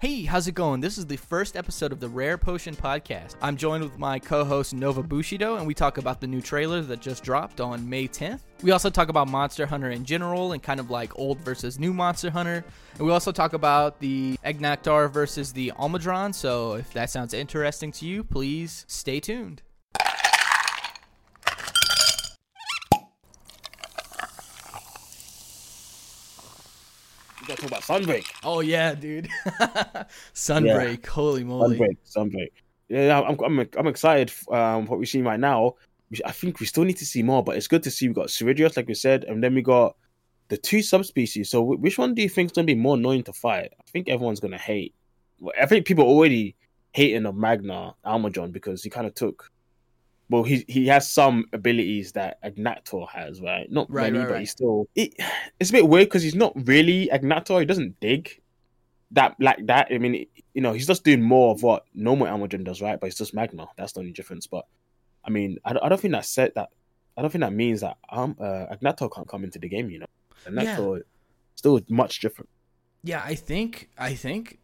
Hey, how's it going? This is the first episode of the Rare Potion Podcast. I'm joined with my co host Nova Bushido, and we talk about the new trailer that just dropped on May 10th. We also talk about Monster Hunter in general and kind of like old versus new Monster Hunter. And we also talk about the Agnaktor versus the Almudron. So if that sounds interesting to you, please stay tuned. Gotta talk about Sunbreak. Oh, yeah, dude. Sunbreak. Holy moly. Sunbreak. Sunbreak. Yeah, I'm, I'm, I'm excited um, what we're seeing right now. I think we still need to see more, but it's good to see we got Seregios, like we said, and then we got the two subspecies. So which one do you think is going to be more annoying to fight? I think everyone's going to hate. I think people already hating of Magna Almudron because he kind of took. Well, he he has some abilities that Agnaktor has, right? Not Right, many, right, but right. he's still. It, it's a bit weird because he's not really Agnaktor. He doesn't dig that like that. I mean, you know, he's just doing more of what normal Almudron does, right? But it's just Magma. That's the only difference. But I mean, I, don't- I don't think that said that. I don't think that means that um, uh, Agnaktor can't come into the game. You know, Agnaktor still much different. Yeah, I think I think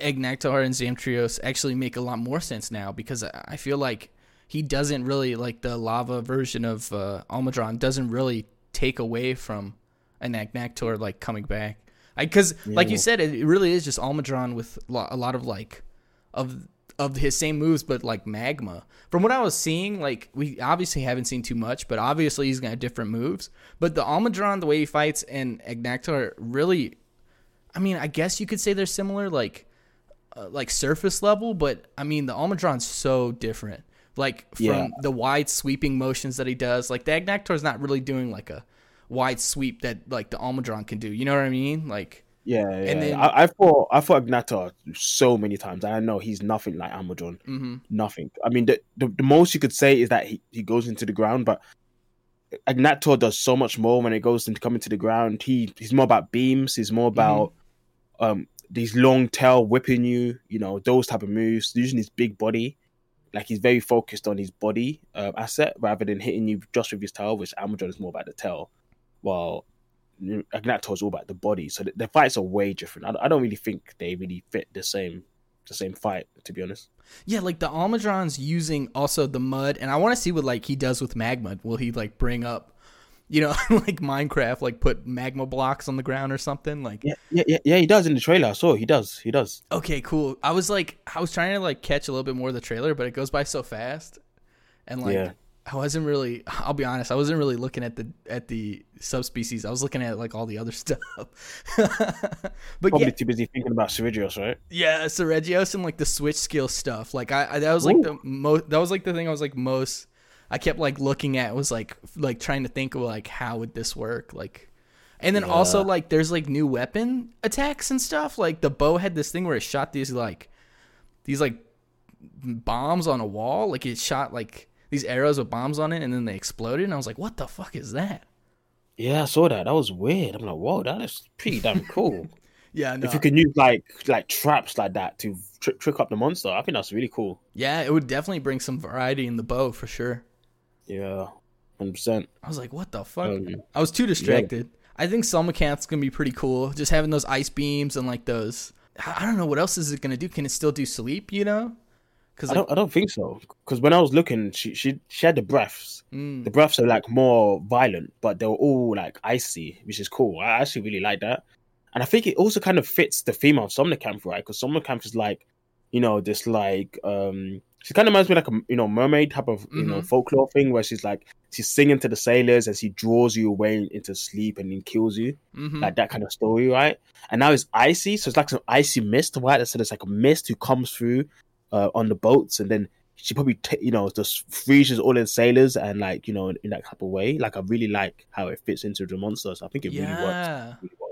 Agnaktor and Zamtrios actually make a lot more sense now because I I feel like he doesn't really like the lava version of uh, Almudron doesn't really take away from an Agnaktor like coming back. Because like you said, it really is just Almudron with a lot of like of of his same moves, but like magma. From what I was seeing, like we obviously haven't seen too much, but obviously he's gonna have different moves. But the Almudron, the way he fights, and Agnaktor really I mean, I guess you could say they're similar, like uh, like surface level, but I mean, the Almudron's so different. Like from Yeah. the wide sweeping motions that he does, like the Agnaktor's not really doing like a wide sweep that like the Almudron can do. You know what I mean? Like, Yeah, yeah. And then- I, I fought I fought Agnaktor so many times, I know he's nothing like Almudron. hmm Nothing. I mean, the, the the most you could say is that he, he goes into the ground, but Agnaktor does so much more when it goes into coming to the ground. He he's more about beams. He's more about um these long tail whipping you. You know those type of moves using his big body. Like he's very focused on his body uh, asset rather than hitting you just with his tail, which Almudron is more about the tail, while Agnaktor is all about the body. So the, the fights are way different. I, I don't really think they really fit the same the same fight, to be honest. yeah, like the Almudron's using also the mud, and I want to see what like he does with magma. Will he like bring up, you know, like Minecraft, like put magma blocks on the ground or something? Like, Yeah, yeah, yeah. He does in the trailer. I saw. He does. He does. Okay, cool. I was like, I was trying to like catch a little bit more of the trailer, but it goes by so fast, and like, Yeah. I wasn't really. I'll be honest, I wasn't really looking at the at the subspecies. I was looking at like all the other stuff. but Probably yeah, too busy thinking about Seregios, right? yeah, Seregios and like the switch skill stuff. Like I, I that was like Ooh. the most. That was like the thing I was like most. I kept like looking at was like like trying to think of like how would this work like. And then also like there's like new weapon attacks and stuff. Like the bow had this thing where it shot these like these like bombs on a wall. Like it shot like these arrows with bombs on it and then they exploded and I was like, what the fuck is that? Yeah, I saw that. That was weird. I'm like, whoa, that is pretty damn cool. Yeah, no. if you can use like like traps like that to tri- trick up the monster, I think that's really cool. yeah, it would definitely bring some variety in the bow for sure. Yeah, hundred percent. I was like, what the fuck? Um, I was too distracted. I think Somnacanth's gonna be pretty cool. Just having those ice beams and like those. I don't know what else is it gonna do. Can it still do sleep? You know? Because I don't. I don't think so. Because when I was looking, she she she had the breaths. mm, The breaths are like more violent, but they were all like icy, which is cool. I actually really like that, and I think it also kind of fits the theme of Somnacanth, right? Because Somnacanth is like, you know, this like um, she kind of reminds me like a you know mermaid type of you know Mhm. folklore thing where she's like she's singing to the sailors and she draws you away into sleep and then kills you, mhm. like that kind of story, right? And now it's icy, so it's like some icy mist, right? So there's like a mist who comes through uh, on the boats, and then she probably t- you know just freezes all the sailors and like you know in, in that type of way. Like I really like how it fits into the monsters. I think it really works. Really well.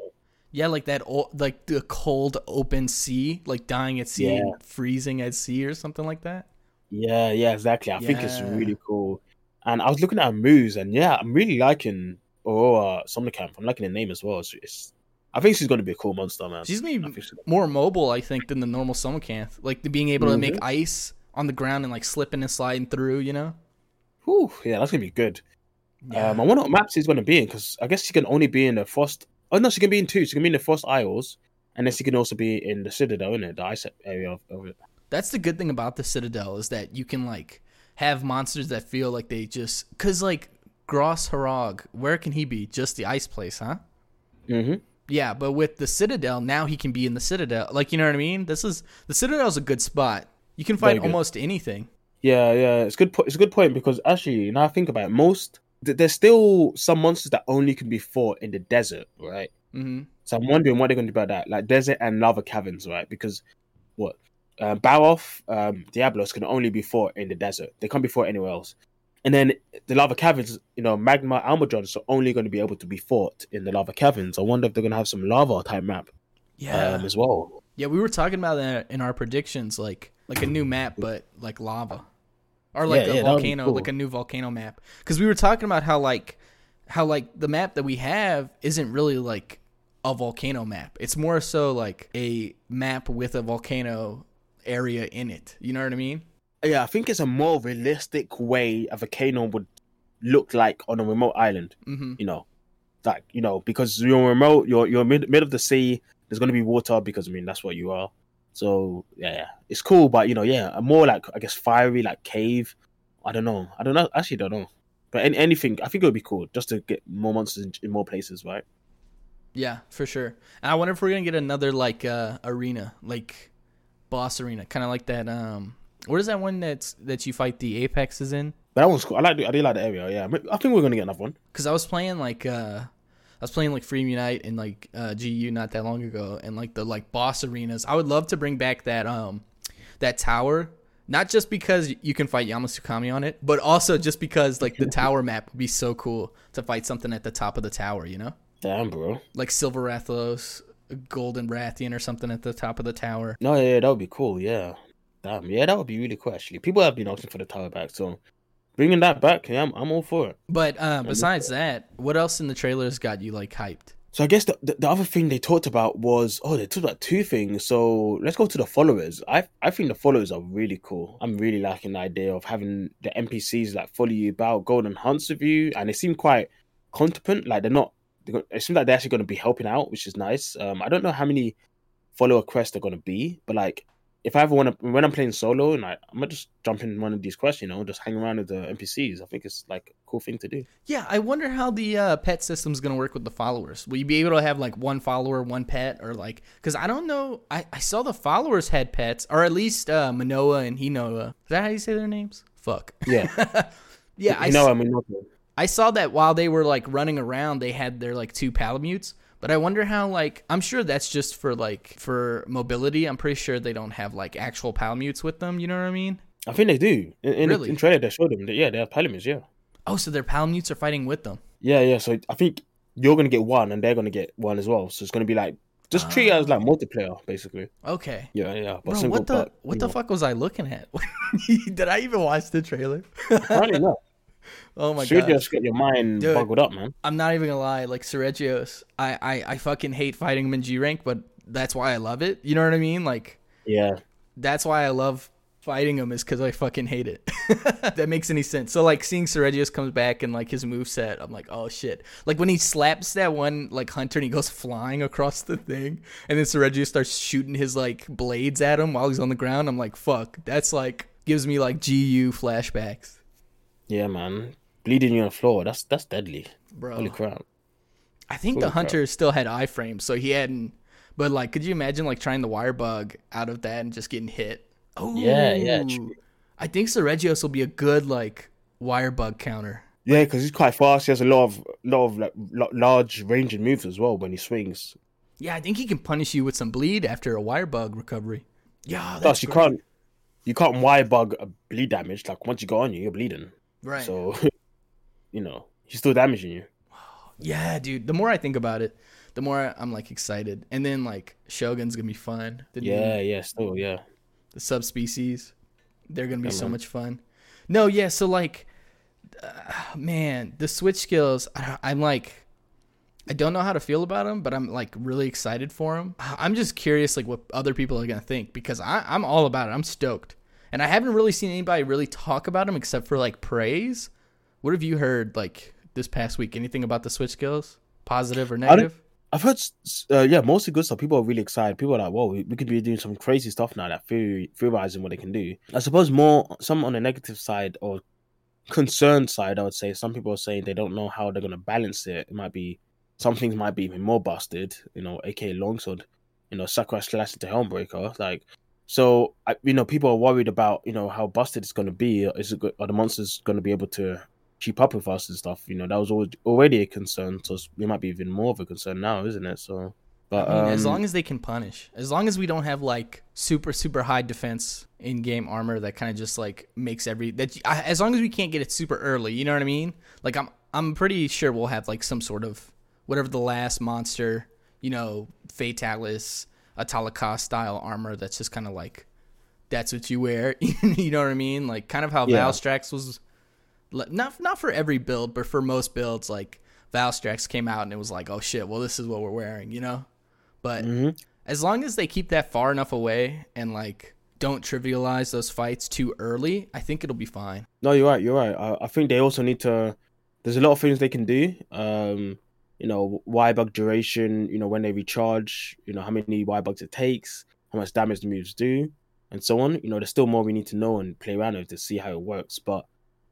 Yeah, like that, o- like the cold open sea, like dying at sea, and freezing at sea, or something like that. Yeah, yeah, exactly. I think it's really cool. And I was looking at moves, and yeah, I'm really liking Aurora Somnacanth. I'm liking the name as well. It's, it's I think she's going to be a cool monster, man. She's gonna be more mobile, I think, than the normal Somnacanth. Like the being able to make Mhm. ice on the ground and like slipping and sliding through. You know? Whew, yeah, that's gonna be good. Yeah. Um, I wonder what maps she's going to be in because I guess she can only be in the Frost. Oh no, she can be in two. She can be in the Frost Isles, and then she can also be in the Citadel, in it, the ice area of, of it. That's the good thing about the Citadel is that you can like have monsters that feel like they just because like Goss Harag, where can he be? Just the ice place, huh? Mm-hmm. Yeah, but with the Citadel, now he can be in the Citadel. Like you know what I mean? This is the Citadel's a good spot. You can good. almost anything. Yeah, yeah, it's good. Po- it's a good point because actually, now I think about it, most there's still some monsters that only can be fought in the desert, right? hmm So I'm wondering what they're going to do about that, like desert and lava caverns, right? Because what uh, Barroth, um, Diablos can only be fought in the desert; they can't be fought anywhere else. And then the lava caverns, you know, Magma Almudrons are only going to be able to be fought in the lava caverns. I wonder if they're going to have some lava type map Yeah, um, as well. yeah. We were talking about that in our predictions, like like a new map, but like lava, or like Yeah, a yeah, that would be volcano, cool. like a new volcano map. Because we were talking about how like how like the map that we have isn't really like a volcano map. It's more so like a map with a volcano area in it. You know what I mean? Yeah, I think it's a more realistic way a volcano would look like on a remote island. hmm you know, like you know, because you're remote, you're you're mid mid of the sea. There's gonna be water because I mean that's what you are. So yeah, yeah, it's cool, but you know, yeah, a more like I guess fiery like cave. I don't know. I don't know. Actually, don't know. But any, anything, I think it would be cool just to get more monsters in, in more places, right? Yeah, for sure. And I wonder if we're gonna get another like uh arena, like boss arena, kind of like that. Um, what is that one that's that you fight the apexes in? But that one's cool. I like. the- I do like the area. Yeah, I think we're gonna get another one. Because I was playing like uh, I was playing like Freedom Unite and like uh, GU not that long ago, and like the like boss arenas. I would love to bring back that um that tower. Not just because you can fight Yama Tsukami on it, but also just because like the tower map would be so cool to fight something at the top of the tower, you know? Damn, bro. Like Silver Rathalos, Golden Rathian or something at the top of the tower. No, yeah, yeah, that would be cool. Yeah, damn, yeah, that would be really cool. Actually, people have been asking for the tower back, so bringing that back, yeah, I'm, I'm all for it. But uh, besides that, what else in the trailers got you like hyped? So I guess the, the, the other thing they talked about was oh they talked about two things. So let's go to the followers. I I think the followers are really cool. I'm really liking the idea of having the NPCs like follow you about, go and hunts with you, and they seem quite competent. Like they're not. They're, it seems like they're actually going to be helping out, which is nice. Um, I don't know how many follower quests are going to be, but like if I ever want to when I'm playing solo and I, I'm gonna just jump in one of these quests, you know, just hang around with the NPCs. I think it's like a cool thing to do. Yeah, I wonder how the uh, pet system's gonna work with the followers. Will you be able to have like one follower, one pet, or like? Because I don't know. I, I saw the followers had pets, or at least uh, Manoa and Hinoa. Is that how you say their names? Fuck. Yeah, Yeah, I s- I mean, I saw that while they were like running around, they had their like two palamutes. But I wonder how like I'm sure that's just for like for mobility. I'm pretty sure they don't have like actual palamutes with them. You know what I mean? I think they do. In, in, Really? the, in trailer, they showed them. That, yeah, they have palamutes. Yeah, Oh, so their palamutes are fighting with them. yeah, yeah. So I think you're gonna get one, and they're gonna get one as well. So it's gonna be like just treat it as like ah. multiplayer, basically. Okay. Yeah, yeah. But Bro, single, what the but, what you the fuck was I looking at? Did I even watch the trailer? Apparently not. Oh my god. just get your mind Dude. boggled up, man. I'm not even gonna lie, like Seregios, I, I I fucking hate fighting him in G rank, but that's why I love it. You know what I mean? Like Yeah, that's why I love fighting him is because I fucking hate it. that makes any sense. So like seeing Seregios comes back and like his move set, I'm like, oh shit. Like when he slaps that one like hunter and he goes flying across the thing, and then Seregios starts shooting his like blades at him while he's on the ground. I'm like, fuck. That's like gives me like GU flashbacks, yeah, man. Bleeding you on the floor. That's that's deadly. bro. Holy crap. I think Holy the hunter still had iframes, so he hadn't. But like, could you imagine like trying the wire bug out of that and just getting hit? Oh Yeah, yeah, true. I think Seregios will be a good like wire bug counter. Yeah, because he's quite fast. He has a lot of lot of like large ranging moves as well when he swings. Yeah, I think he can punish you with some bleed after a wire bug recovery. Yeah, that's Plus, you great. can't you can't wire bug a bleed damage. Like once you go on you, you're bleeding. Right. So, you know, he's still damaging you. yeah, dude. The more I think about it, the more I'm like excited. And then like Shogun's gonna be fun. The new- Yeah, yeah, still, yeah. the subspecies. They're gonna be Yeah, so man. much fun. No, yeah. So like, uh, man, the switch skills. I, I'm like, I don't know how to feel about them, but I'm like really excited for them. I'm just curious, like what other people are gonna think because I, I'm all about it. I'm stoked, and I haven't really seen anybody really talk about them except for like praise. What have you heard like this past week? Anything about the switch skills, positive or negative? I've heard, uh, yeah, mostly good stuff. People are really excited. People are like, "Whoa, we, we could be doing some crazy stuff now." That theory, theorizing what they can do. I suppose more some on the negative side or concerned side. I would say some people are saying they don't know how they're going to balance it. It might be some things might be even more busted. You know, aka longsword. You know, Sakura slash into Helmbreaker. Like, so I, you know, people are worried about you know how busted it's going to be. Is it are the monsters going to be able to keep up with us and stuff. You know, that was already a concern, so it might be even more of a concern now, isn't it? So, but I mean, um, as long as they can punish, as long as we don't have like super super high defense in game armor that kind of just like makes every that as long as we can't get it super early, you know what I mean? Like I'm I'm pretty sure we'll have like some sort of whatever the last monster, you know, Fatalis, Atalika style armor that's just kind of like that's what you wear. you know what I mean? Like kind of how yeah. Valstrax was not not for every build, but for most builds, like Valstrax came out and it was like, oh shit, well this is what we're wearing, you know. But mm-hmm. as long as they keep that far enough away and like don't trivialize those fights too early, I think it'll be fine. No, you're right. You're right. I, I think they also need to. There's a lot of things they can do. Um, you know, Y bug duration. You know, when they recharge. You know, how many Y bugs it takes, how much damage the moves do, and so on. You know, there's still more we need to know and play around with to see how it works. But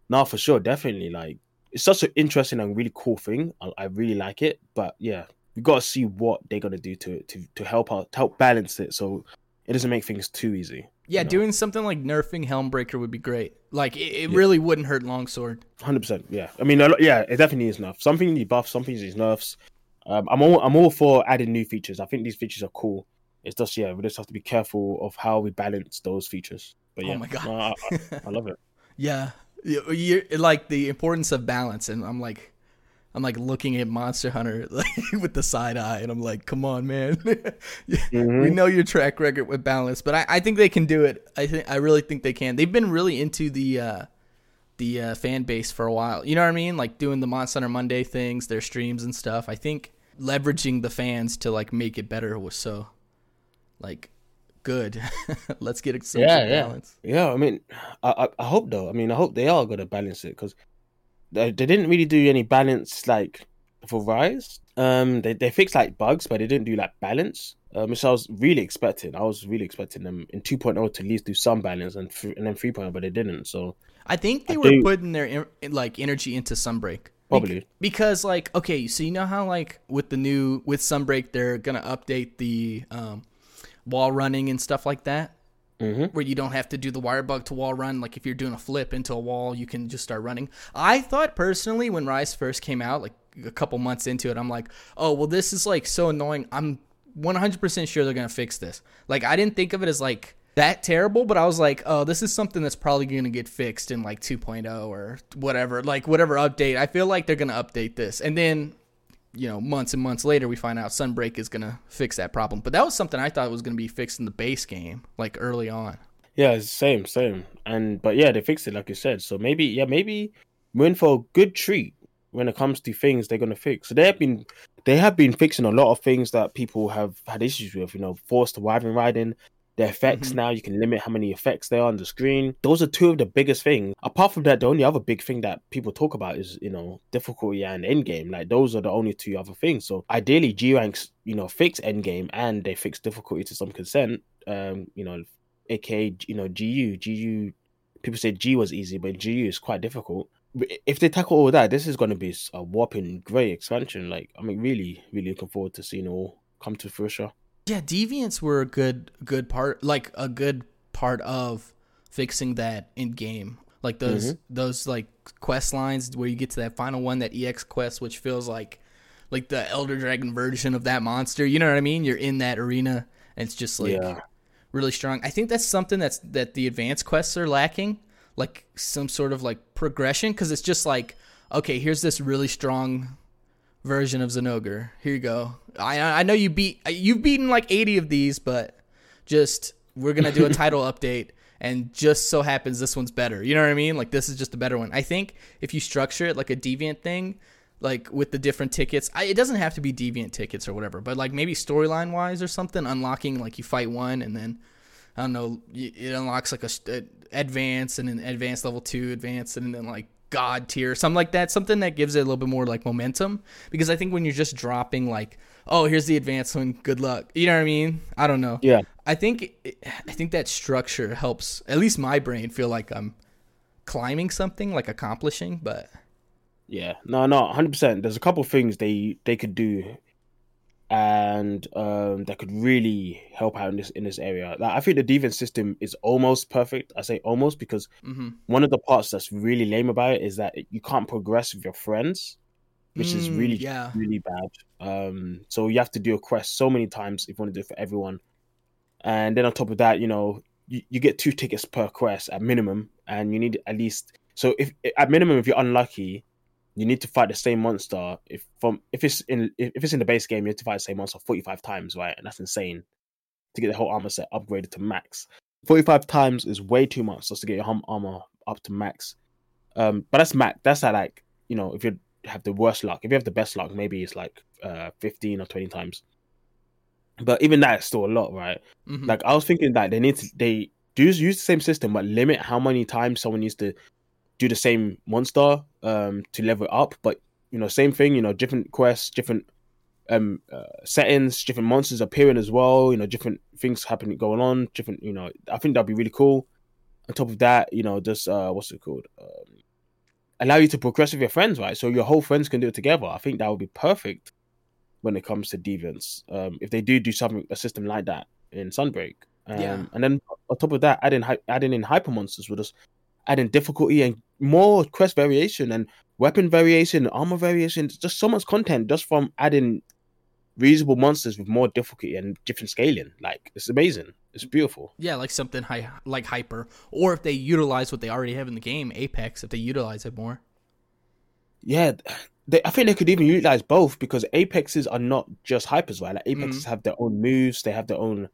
now for sure, definitely. Like it's such an interesting and really cool thing. I, I really like it. But yeah, we got to see what they're gonna do to to to help out, to help balance it, so it doesn't make things too easy. Yeah, you know? doing something like nerfing Helmbreaker would be great. Like it, it yeah. really wouldn't hurt Longsword. Hundred percent. Yeah, I mean, yeah, it definitely needs nerfs. Something needs buffs, something needs nerfs. Um, I'm all I'm all for adding new features. I think these features are cool. It's just yeah, we just have to be careful of how we balance those features. But oh yeah, oh my god, no, I, I, I love it. yeah, you like the importance of balance, and I'm like, I'm like looking at Monster Hunter like, with the side eye, and I'm like, come on, man. mm-hmm. We know your track record with balance, but I, I think they can do it. I think I really think they can. They've been really into the uh, the uh, fan base for a while. You know what I mean? Like doing the Monster Hunter Monday things, their streams and stuff. I think leveraging the fans to like make it better was so like good. Let's get some yeah, yeah. balance. Yeah, I mean, I, I hope though. I mean, I hope they are going to balance it because they, didn't really do any balance like for Rise. Um, they they fixed like bugs, but they didn't do like balance. Um, which I was really expecting. I was really expecting them in 2.0 to at least do some balance and and then 3.0, but they didn't. So I think they I were do... putting their like energy into Sunbreak. Probably because like okay, so you know how like with the new with Sunbreak they're gonna update the um wall running and stuff like that. Mm-hmm. Where you don't have to do the wire bug to wall run. Like if you're doing a flip into a wall, you can just start running. I thought personally when Rise first came out, like a couple months into it, I'm like, oh, well, this is like so annoying. I'm 100% sure they're to fix this. Like I didn't think of it as like that terrible, but I was like, oh, this is something that's probably to get fixed in like 2.0 or whatever, like whatever update. I feel like they're to update this. And then you know, months and months later, we find out Sunbreak is going to fix that problem. But that was something I thought was going to be fixed in the base game, like early on. Yeah, same, same. And but yeah, they fixed it like you said. So maybe, yeah, maybe we're in for a good treat when it comes to things they're to fix. So they have been, they have been fixing a lot of things that people have had issues with. You know, forced wyvern riding, the effects mm-hmm. now, you can limit how many effects there are on the screen. Those are two of the biggest things. Apart from that, the only other big thing that people talk about is, you know, difficulty and end game Like those are the only two other things. So ideally G ranks, you know, fix end game and they fix difficulty to some consent. Um, you know, aka you know, GU. GU people say G was easy, but GU is quite difficult. If they tackle all that, this is gonna be a whopping great expansion. Like I mean really, really looking forward to seeing it all come to fruition. Yeah, deviants were a good good part, like a good part of fixing that in game. Like those mm-hmm. those like quest lines where you get to that final one, that EX quest, which feels like like the Elder Dragon version of that monster. You know what I mean? You're in that arena, and it's just like yeah. really strong. I think that's something that's that the advanced quests are lacking, like some sort of like progression, because it's just like okay, here's this really strong version of Zinogre. Here you go. I I know you beat you've beaten like 80 of these, but just we're gonna do a title update, and just so happens this one's better. You know what I mean? Like this is just a better one. I think if you structure it like a deviant thing, like with the different tickets, I, it doesn't have to be deviant tickets or whatever, but like maybe storyline wise or something, unlocking like you fight one and then I don't know, it unlocks like a, a uh, advance and then advanced level two, advance and then like god tier, something like that, something that gives it a little bit more like momentum. Because I think when you're just dropping like oh, here's the advanced one. Good luck. You know what I mean? I don't know. Yeah. I think I think that structure helps at least my brain feel like I'm climbing something, like accomplishing, but Yeah, no, no, hundred percent. There's a couple things they they could do, and um, that could really help out in this in this area. Like, I think the defense system is almost perfect. I say almost because mm-hmm. one of the parts that's really lame about it is that you can't progress with your friends, which is Mm, really yeah. really bad. Um, so you have to do a quest so many times if you want to do it for everyone, and then on top of that, you know, you, you get two tickets per quest at minimum, and you need at least so if at minimum if you're unlucky, you need to fight the same monster. If from if it's in if it's in the base game, you have to fight the same monster forty five times, right? And that's insane to get the whole armor set upgraded to max. Forty five times is way too much just to get your armor up to max. Um, but that's max. That's at like you know if you have the worst luck. If you have the best luck, maybe it's like uh fifteen or twenty times. But even that is still a lot, right? Mhm. Like I was thinking that they need to they do use the same system, but limit how many times someone needs to do the same monster um to level it up. But you know, same thing. You know, different quests, different um uh, settings, different monsters appearing as well. You know, different things happening going on. Different. You know, I think that'd be really cool. On top of that, you know, just uh what's it called? Um, allow you to progress with your friends, right? So your whole friends can do it together. I think that would be perfect when it comes to deviants. Um, if they do do something a system like that in Sunbreak, um, Yeah. and then on top of that, adding adding in hyper monsters would just add in difficulty and more quest variation and weapon variation, armor variation. Just so much content just from adding reasonable monsters with more difficulty and different scaling. Like it's amazing. It's beautiful. Yeah, like something high, like hyper, or if they utilize what they already have in the game, Apex, if they utilize it more. Yeah, they, I think they could even utilize both because apexes are not just hypers, right? Like apexes Mm-hmm. have their own moves, they have their own,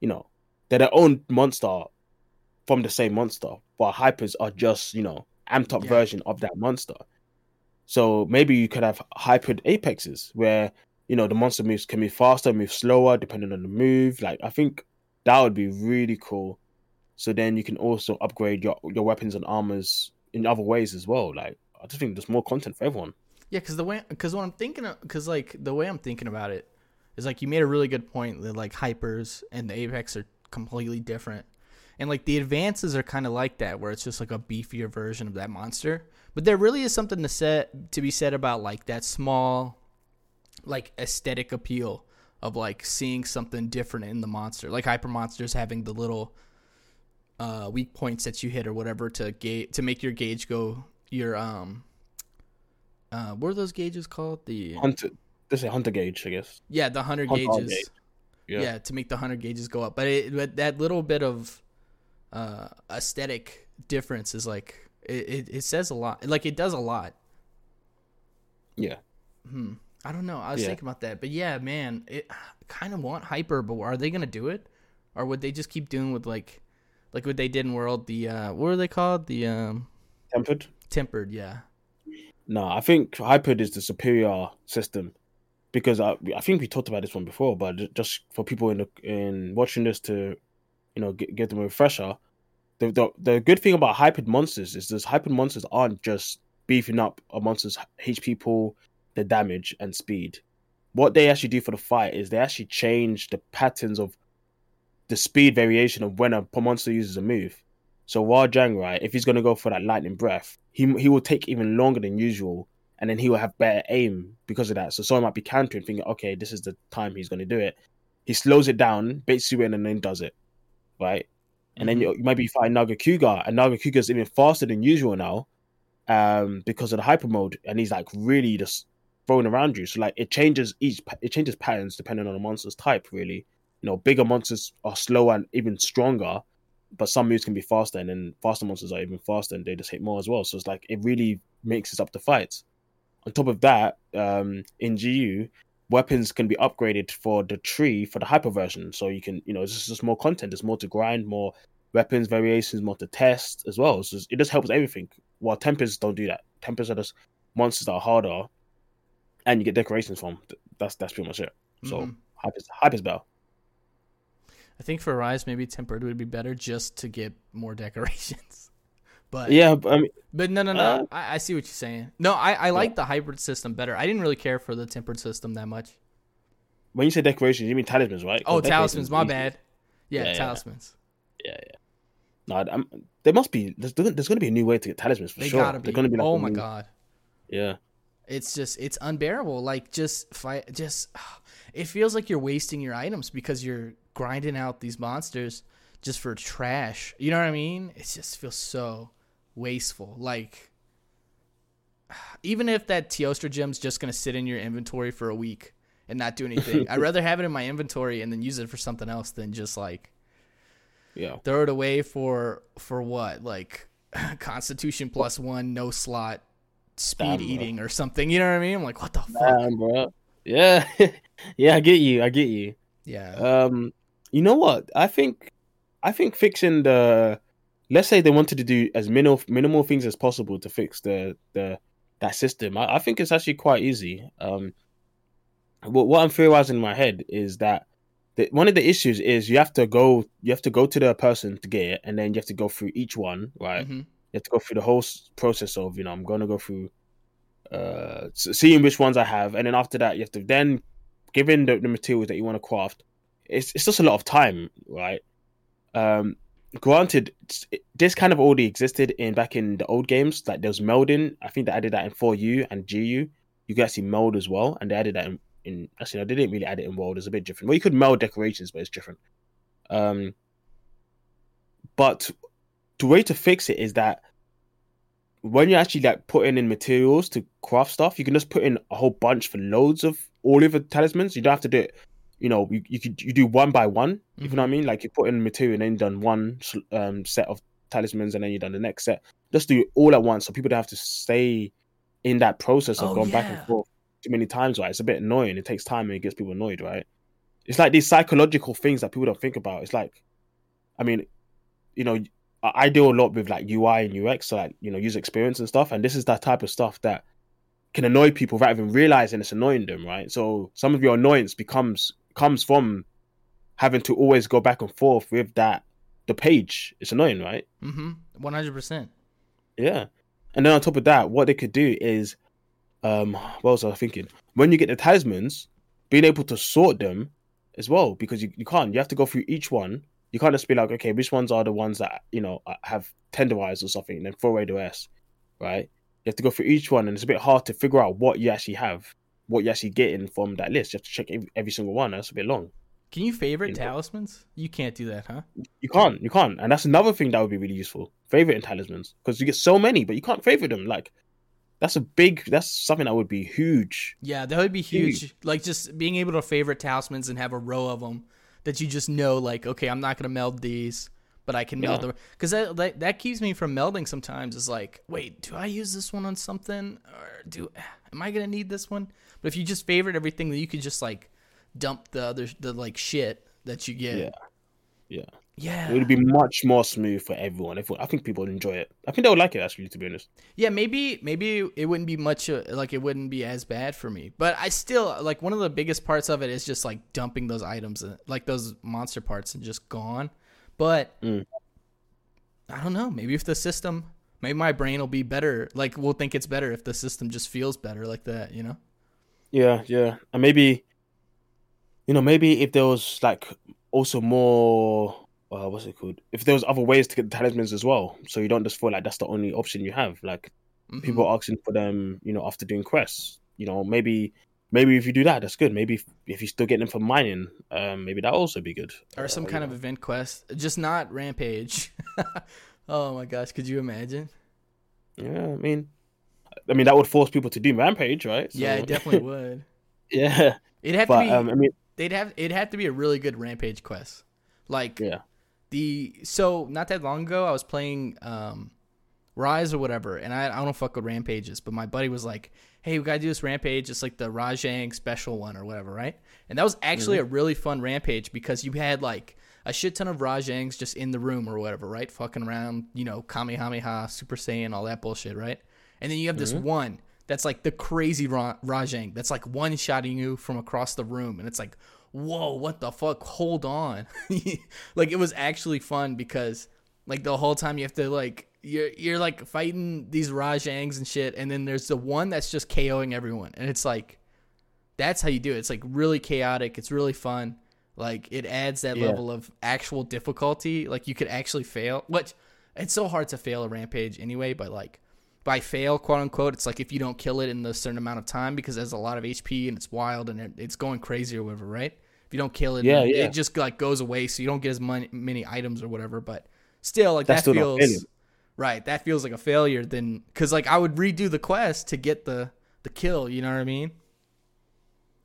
you know, they're their own monster from the same monster, but hypers are just you know amped up Yeah. version of that monster. So maybe you could have hypered apexes where you know the monster moves can move faster, move slower depending on the move. Like I think that would be really cool. So then you can also upgrade your your weapons and armors in other ways as well. Like I just think there's more content for everyone. Yeah, because the way, because what I'm thinking, because like the way I'm thinking about it is like you made a really good point that like hypers and the Apex are completely different, and like the advances are kind of like that, where it's just like a beefier version of that monster. But there really is something to set to be said about like that small, like aesthetic appeal of like seeing something different in the monster, like hyper monsters having the little uh, weak points that you hit or whatever to gauge to make your gauge go your um uh what are those gauges called the Hunter, this is a hunter gauge, I guess. yeah the 100 Hunter gauges gauge. yeah. Yeah. to make the 100 gauges go up but it but that little bit of uh aesthetic difference is like it, it, it says a lot like it does a lot. Yeah. hmm. I don't know. I was Yeah. thinking about that. But yeah man it kind of want hyper but are they gonna do it? Or would they just keep doing with like like what they did in world the uh what are they called? The um Tempered. tempered yeah. No, I think Hypered is the superior system. Because I, I think we talked about this one before, but just for people in the, in watching this to, you know, give, get them a refresher. The, the the good thing about hypered monsters is this hypered monsters aren't just beefing up a monster's HP pool, the damage and speed. What they actually do for the fight is they actually change the patterns of the speed variation of when a monster uses a move. So while Jang, right, if he's gonna go for that lightning breath, he he will take even longer than usual, and then he will have better aim because of that. So someone might be countering, thinking, okay, this is the time he's gonna do it. He slows it down, baits you in, and then does it, right? And then you, you might be fighting Nargacuga, and Nargacuga is even faster than usual now, um, because of the hyper mode, and he's like really just thrown around you. So like it changes each, it changes patterns depending on the monster's type. Really, you know, bigger monsters are slower and even stronger, but some moves can be faster, and then faster monsters are even faster, and they just hit more as well. So it's like it really mixes up the fights. On top of that, um, in GU, weapons can be upgraded for the tree for the hyper version. So you can, you know, it's just more content. There's more to grind, more weapons variations, more to test as well. So it just helps everything. While tempers don't do that. Tempers are just monsters that are harder, and you get decorations from. That's that's pretty much it. So Mhm. hyper's hyper's better. I think for Rise, maybe tempered would be better just to get more decorations. But Yeah, but, I mean, but no, no, no. Uh, I, I see what you're saying. No, I, I like the hybrid system better. I didn't really care for the tempered system that much. when you say decorations, you mean talismans, right? Oh, talismans. My easy. bad. Yeah, Yeah, yeah. talismans. Yeah, yeah. No, I'm, there must be. There's, there's going to be a new way to get talismans for They sure. gotta be. They're going to be like oh my new- god. Yeah, It's just it's unbearable. Like just fight. Just it feels like you're wasting your items because you're grinding out these monsters just for trash. You know what I mean? It just feels so wasteful. Like even if that Teostra gem's just gonna sit in your inventory for a week and not do anything, I'd rather have it in my inventory and then use it for something else than just like yeah. throw it away for for what like Constitution plus one, no slot, speed Damn, bro. eating or something. You know what I mean? I'm like, what the fuck? Damn, bro. Yeah, yeah. I get you. I get you. Yeah. Um, you know what? I think, I think fixing the, let's say they wanted to do as minimal minimal things as possible to fix the the that system. I, I think it's actually quite easy. Um, what what I'm theorizing in my head is that. The, one of the issues is you have to go you have to go to the person to get it and then you have to go through each one right Mhm. you have to go through the whole process of you know i'm going to go through uh seeing which ones i have and then after that you have to then given the, the materials that you want to craft it's, it's just a lot of time right um granted this kind of already existed in back in the old games. Like there was melding. I think they added that in 4u and gu you could actually meld as well and they added that in, in actually no, they didn't really add it in world. It's a bit different. Well you could meld decorations but it's different. Um but the way to fix it is that when you're actually like putting in materials to craft stuff, you can just put in a whole bunch for loads of all of the talismans. You don't have to do it. You know, you you could you do one by one. You know what I mean? Like you put in material and then done one um, set of talismans and then you done the next set. Just do it all at once, so people don't have to stay in that process of Oh, going back and forth too many times. Right? It's a bit annoying. It takes time and it gets people annoyed. Right? It's like these psychological things that people don't think about. It's like, I mean, you know, I I deal a lot with like UI and UX, so like you know user experience and stuff, and this is that type of stuff that can annoy people without even realizing it's annoying them, right? So some of your annoyance becomes comes from having to always go back and forth with that the page. It's annoying, right? Mm-hmm. One hundred percent. Yeah. And then on top of that, what they could do is, um, what was I thinking? When you get the talismans, being able to sort them as well, because you, you can't. You have to go through each one. You can't just be like, okay, which ones are the ones that you know uh, have tenderized or something, and then throw away the rest, right? You have to go through each one, and it's a bit hard to figure out what you actually have, what you're actually getting from that list. You have to check every, single one. That's a bit long. Can you favorite You know. talismans? You can't do that, huh? You can't, you can't, and that's another thing that would be really useful. Favorite in talismans because you get so many, but you can't favorite them. Like that's a big, that's something that would be huge. Yeah, that would be huge. Huge. Like just being able to favorite talismans and have a row of them that you just know, like, okay, I'm not gonna meld these, but I can meld Yeah. them because that, that that keeps me from melding. Sometimes is like, wait, do I use this one on something, or do am I gonna need this one? But if you just favorite everything, then you could just like dump the other the like shit that you get. Yeah. Yeah. Yeah. It would be much more smooth for everyone. If I think people would enjoy it. I think they would like it actually. To be honest. Yeah, maybe maybe it wouldn't be much uh, like it wouldn't be as bad for me. But I still like one of the biggest parts of it is just like dumping those items uh, like those monster parts and just gone. But Mm. I don't know, maybe if the system maybe my brain will be better. Like we'll think it's better if the system just feels better like that, you know? Yeah, yeah, and maybe, you know, maybe if there was like also more, uh, what's it called? If there was other ways to get the talismans as well, so you don't just feel like that's the only option you have. Like Mhm. people asking for them, you know, after doing quests. You know, maybe, maybe if you do that, that's good. Maybe if, if you still get them from mining, um, maybe that also be good. or some Uh, kind you of event quest, just not rampage. oh my gosh, could you imagine? Yeah, I mean, I mean that would force people to do rampage, right? Yeah, it definitely would. yeah, It'd have but to be um, I mean, they'd have it'd have to be a really good rampage quest. Like yeah, the so not that long ago I was playing um Rise or whatever, and I, I don't fuck with rampages, but my buddy was like, "Hey, we gotta do this rampage. It's like the Rajang special one or whatever, right?" And that was actually mm-hmm. a really fun rampage because you had like a shit ton of Rajangs just in the room or whatever, right? Fucking around, you know, Kamehameha, Super Saiyan, all that bullshit, right? And then you have this mm-hmm. one that's like the crazy Ra- Rajang that's like one shotting you from across the room, and it's like, whoa, what the fuck? Hold on, like it was actually fun because like the whole time you have to like you're you're like fighting these Rajangs and shit, and then there's the one that's just KOing everyone, and it's like that's how you do it. It's like really chaotic. It's really fun. Like it adds that Yeah. level of actual difficulty. Like you could actually fail. Which it's so hard to fail a rampage anyway. But like by fail, quote unquote, it's like if you don't kill it in a certain amount of time because it has a lot of HP and it's wild and it's going crazy or whatever, right? If you don't kill it, Yeah, it, yeah. it just like goes away, so you don't get as many, many items or whatever. But still, like That's that feels right. That feels like a failure. Then because like I would redo the quest to get the the kill. You know what I mean?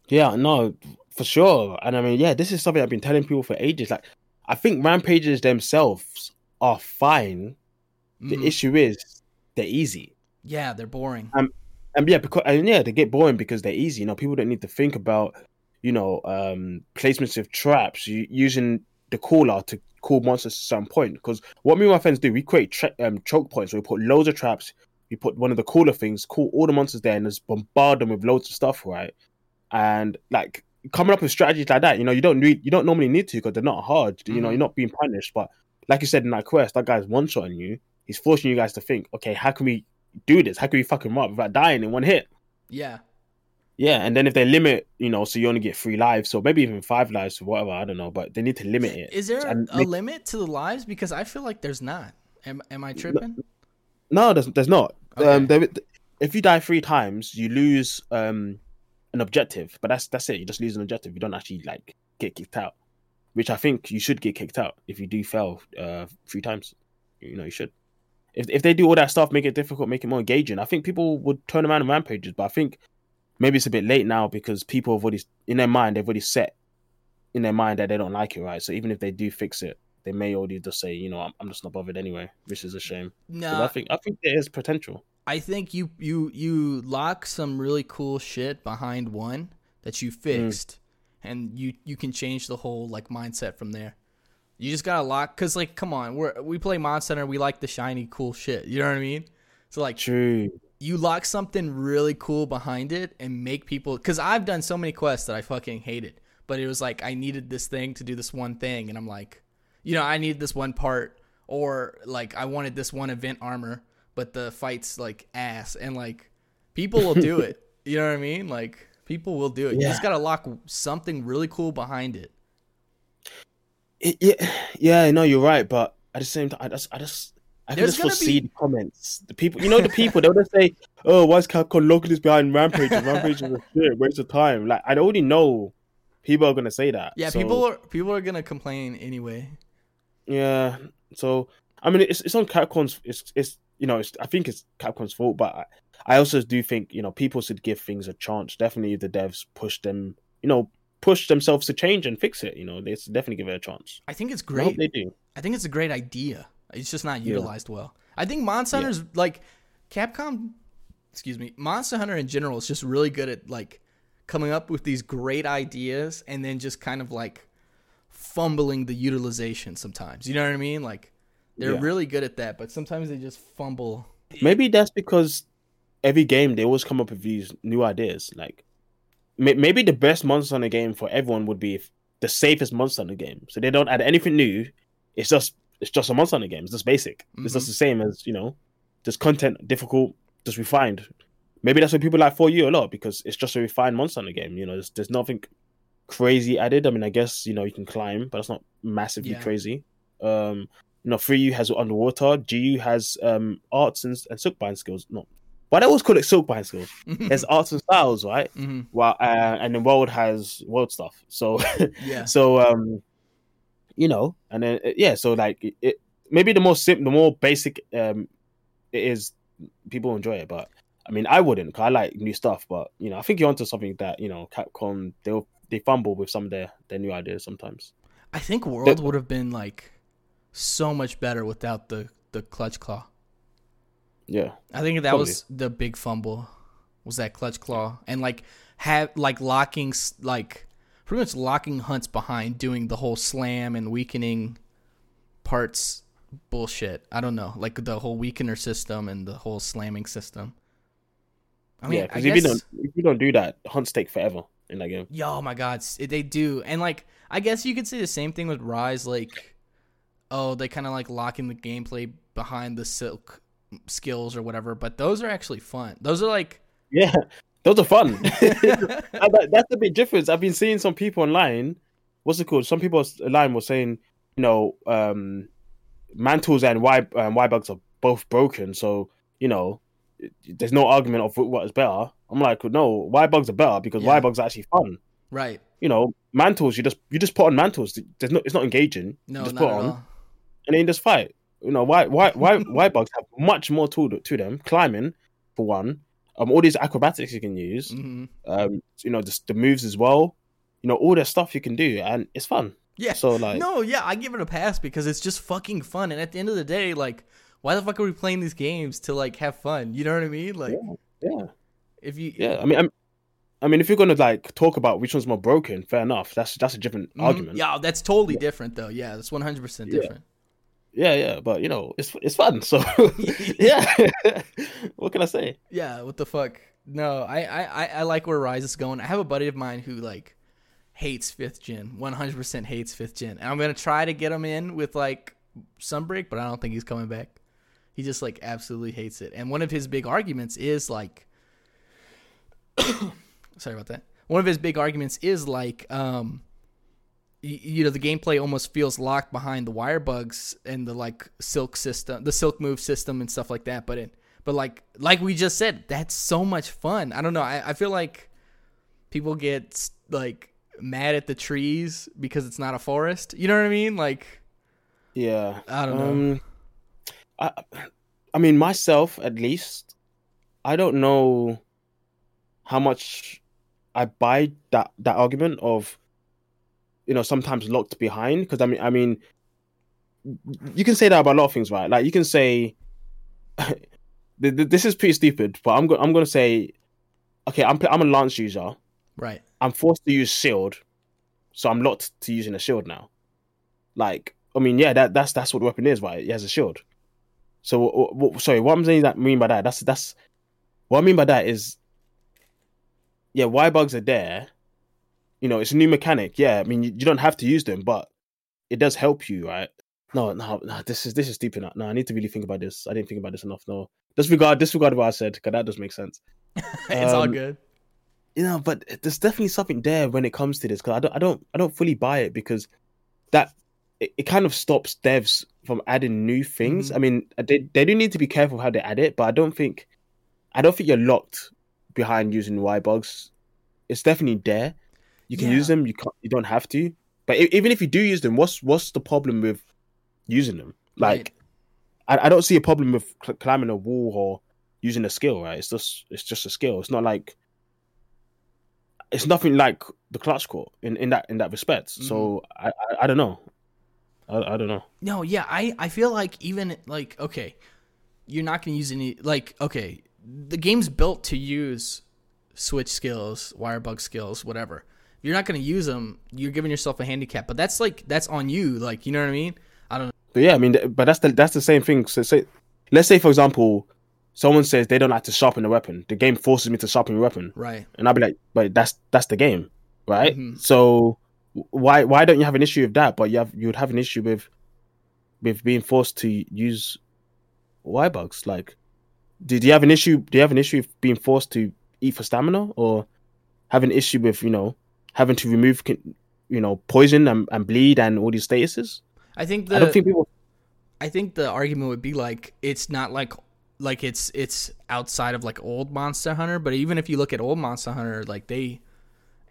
Yeah, no, for sure. And I mean, yeah, this is something I've been telling people for ages. Like, I think rampages themselves are fine. The Mhm. issue is they're easy. Yeah, they're boring. And yeah, because and yeah, they get boring because they're easy. You know, people don't need to think about, you know, um placements of traps, you, using the caller to call monsters at some point. Because what me and my friends do, we create tra- um, choke points where we put loads of traps. We put one of the cooler things, call all the monsters there, and just bombard them with loads of stuff, right? And like coming up with strategies like that, you know, you don't need, you don't normally need to because they're not hard. You know, Mhm. you're not being punished. But like you said in that quest, that guy's one shotting you. He's forcing you guys to think, okay, how can we do this? How can we fuck him up without dying in one hit? Yeah. Yeah, and then if they limit, you know, so you only get three lives, so maybe even five lives or whatever, I don't know, but they need to limit it. Is there And a make- limit to the lives? Because I feel like there's not. Am am I tripping? No, there's, there's not. Okay. Um, there, if you die three times, you lose um an objective, but that's that's it. You just lose an objective. You don't actually like get kicked out, which I think you should get kicked out if you do fail uh three times. You know, you should. If if they do all that stuff, make it difficult, make it more engaging. I think people would turn around and rampages, but I think maybe it's a bit late now because people have already in their mind they've already set in their mind that they don't like it, right? So even if they do fix it, they may already just say, you know, I'm, I'm just not bothered anyway, which is a shame. No, I think I think there is potential. I think you you you lock some really cool shit behind one that you mm. fixed, and you you can change the whole like mindset from there. You just gotta lock, cause like, come on, we're we play Mod Center, we like the shiny cool shit. You know what I mean? So like, True. You lock something really cool behind it and make people because i've done so many quests that i fucking hated but it was like i needed this thing to do this one thing and i'm like you know i need this one part or like i wanted this one event armor but the fight's like ass and like people will do it. You know what i mean? Like people will do it. You just gotta lock something really cool behind it. It, yeah, yeah, no, you're right, but at the same time, I just, I just, I can just foresee be- the comments. The people, you know, the people they'll just say, "Oh, why is Capcom locking this behind Rampage? Rampage is a shit, waste of time." Like, I already know people are gonna say that. yeah So, people are people are gonna complain anyway Yeah, so I mean, it's it's on Capcom's. It's it's you know, it's I think it's Capcom's fault, but I, I also do think you know people should give things a chance. Definitely, the devs push them, you know, push themselves to change and fix it. You know, they should definitely give it a chance. i think it's I hope great they do. I think it's a great idea. It's just not Yeah. utilized well. I think Monster Hunter's like Capcom. Excuse me, Monster Hunter in general is just really good at like coming up with these great ideas and then just kind of like fumbling the utilization sometimes. You know what I mean? Like they're Yeah. really good at that, but sometimes they just fumble. Maybe that's because every game they always come up with these new ideas. Like may- maybe the best Monster Hunter game for everyone would be the safest Monster Hunter game. So they don't add anything new. It's just it's just a Monster Hunter game. It's just basic. It's just the same as you know, just content difficult, just refined. Maybe that's why people like For You a lot because it's just a refined Monster Hunter game. You know, there's, there's nothing crazy added. I mean, I guess you know you can climb, but it's not massively Yeah. crazy. Um, you know, Free U has underwater. GU has um arts and, and silkbind skills. Not why they always call it silkbind skills? There's arts and styles, right? Mm-hmm. Well, uh, and the world has world stuff. So, Yeah. so um, you know, and then uh, yeah, so like it, it maybe the more simple, the more basic um, it is, people enjoy it. But I mean, I wouldn't. 'cause I like new stuff. But you know, I think you're onto something that you know, Capcom they will they fumble with some of their their new ideas sometimes. I think World would have been like so much better without the the clutch claw. Yeah, I think that Totally. was the big fumble. Was that clutch claw and like have like locking like pretty much locking hunts behind doing the whole slam and weakening parts bullshit. I don't know, like the whole weakener system and the whole slamming system. I mean, yeah. Because guess, if you don't if you don't do that, hunts take forever in that game. Yo, oh my God, they do, and like I guess you could say the same thing with Rise. Like, oh, they kind of like locking the gameplay behind the silk skills or whatever. But those are actually fun. Those are like Yeah, Those are fun. that, that's the big difference. I've been seeing some people online. What's it called? Some people online were saying, you know, um, mantles and y um, y bugs are both broken. So you know, there's no argument of what is better. I'm like, no, Y bugs are better because Yeah. Y bugs are actually fun. Right. You know, mantles you just you just put on mantles. There's no, it's not engaging. No, you just put on all. and then just fight. You know, why why why why bugs have much more to to them. Climbing for one, um, all these acrobatics you can use. hmm Um, you know, just the moves as well. You know, all the stuff you can do, and it's fun. Yeah. So like, no, yeah, I give it a pass because it's just fucking fun. And at the end of the day, like, why the fuck are we playing these games to like have fun? You know what I mean? Like, yeah, if you, yeah. I mean, I'm, I mean, if you're gonna like talk about which one's more broken, fair enough. That's that's a different Mhm. argument. Yeah, that's totally different though. Yeah, that's one hundred percent different. yeah, yeah. Yeah, but you know, it's it's fun. So yeah, what can I say? Yeah, what the fuck? No, I, I, I, like where Rise is going. I have a buddy of mine who like hates fifth gen, one hundred percent hates fifth gen, and I'm gonna try to get him in with like Sunbreak, but I don't think he's coming back. He just like absolutely hates it, and one of his big arguments is like, sorry about that. One of his big arguments is like, um, you know, the gameplay almost feels locked behind the wire bugs and the like silk system, the silk move system and stuff like that. But it, but like, like we just said, that's so much fun. I don't know. I, I feel like people get like mad at the trees because it's not a forest. You know what I mean? Like, Yeah, I don't know. Um, I, I mean, myself at least, I don't know how much I buy that that argument of, you know, sometimes locked behind. Because I mean, I mean, you can say that about a lot of things, right? Like you can say, th- th- this is pretty stupid, but I'm go- I'm gonna say, okay, I'm I'm a lance user. right. I'm forced to use shield, so I'm locked to using a shield now. Like, I mean, yeah, that that's that's what the weapon is, right? It has a shield. So, w- w- sorry, what I'm saying that mean by that? That's that's what I mean by that is, yeah, why bugs are there. You know, it's a new mechanic. Yeah, I mean, you, you don't have to use them, but it does help you, right? No, no, no. This is this is stupid. No, I need to really think about this. I didn't think about this enough. No, disregard disregard what I said because that does make sense. it's all Um, good. you know, but there's definitely something there when it comes to this because I don't, I don't, I don't fully buy it because that it, it kind of stops devs from adding new things. Mhm. I mean, they they do need to be careful how they add it, but I don't think, I don't think you're locked behind using Y bugs. It's definitely there. You can use them. You can't. You don't have to. But even if you do use them, what's what's the problem with using them? Like, I, I don't see a problem with cl- climbing a wall or using a skill. Right? It's just it's just a skill. It's not like it's nothing like the clutch claw in, in that in that respect. So mm-hmm. I, I I don't know. I, I don't know. No, yeah, I I feel like even like okay, you're not gonna use any like okay, the game's built to use switch skills, wire bug skills, whatever. You're not gonna use them, you're giving yourself a handicap. But that's like that's on you. Like you know what I mean? I don't. But yeah, I mean, but that's the that's the same thing. So say, let's say for example, someone says they don't like to sharpen the weapon. The game forces me to sharpen the weapon, Right. and I'll be like, but that's that's the game, right? Mhm. So why why don't you have an issue with that? But you have you would have an issue with with being forced to use Y bugs. Like, do, do you have an issue? Do you have an issue with being forced to eat for stamina, or have an issue with you know having to remove you know poison and, and bleed and all these statuses? I think I don't the think people. I think the argument would be like it's not like like it's it's outside of like old Monster Hunter, but even if you look at old Monster Hunter, like they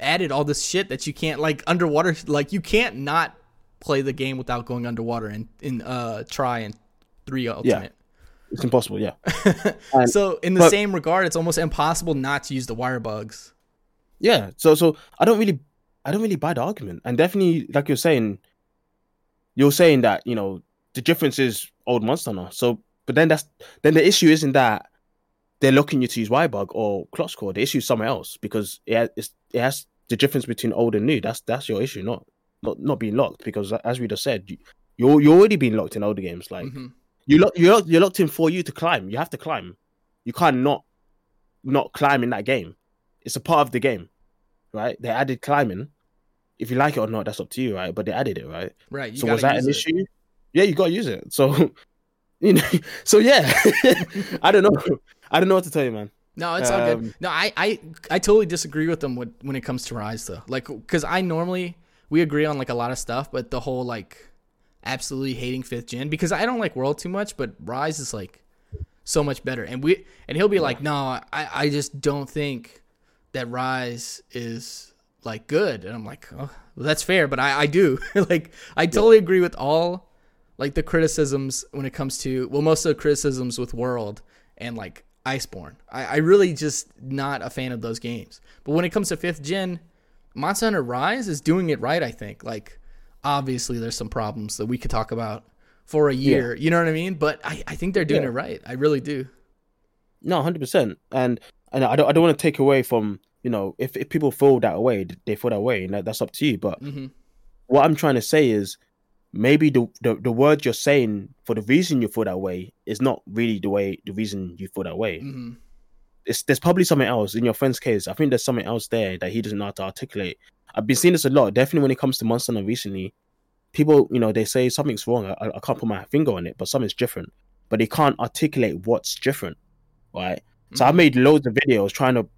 added all this shit that you can't like underwater like you can't not play the game without going underwater and in uh Tri and three ultimate. It's impossible. Yeah. So in the but- same regard, it's almost impossible not to use the wire bugs. Yeah. So so I don't really I don't really buy the argument. And definitely like you're saying you're saying that, you know, the difference is old monster now. So but then that's then the issue isn't that they're looking you to use Y bug or clutch claw. The issue is somewhere else because it has, it's, it has the difference between old and new. That's that's your issue, not not not being locked. Because as we just said, you, you're you're already being locked in older games. Like Mhm. you lock you're locked, you're locked in for you to climb. You have to climb. You can't not not climb in that game. It's a part of the game, right? They added climbing. If you like it or not, that's up to you, right? But they added it, right? Right. So was that an it. issue? Yeah, you got to use it. So you know, so yeah, I don't know. I don't know what to tell you, man. No, it's all good. Um, No, I, I I totally disagree with them when when it comes to Rise though. Like, because I normally we agree on like a lot of stuff, but the whole like absolutely hating fifth gen because I don't like World too much, but Rise is like so much better. And we and he'll be like, no, I I just don't think that Rise is like good. And I'm like, oh, well, that's fair, but I I do like I totally agree with all like the criticisms when it comes to well most of the criticisms with World and like Iceborne. I, I really just not a fan of those games. But when it comes to fifth gen, Monster Hunter Rise is doing it right, I think. Like obviously there's some problems that we could talk about for a year. You know what I mean? But I, I think they're doing Yeah. it right. I really do. No, hundred percent. And and I don't I don't want to take away from you know if, if people feel that way, they feel that way, and that, that's up to you. But hmm what I'm trying to say is maybe the, the the word you're saying for the reason you feel that way is not really the way the reason you feel that way. hmm It's there's probably something else in your friend's case. I think there's something else there that he doesn't know how to articulate. I've been seeing this a lot, definitely when it comes to Monster recently. People, you know, they say something's wrong. I, I can't put my finger on it, but something's different. But they can't articulate what's different, right? So I Mhm. made loads of videos trying to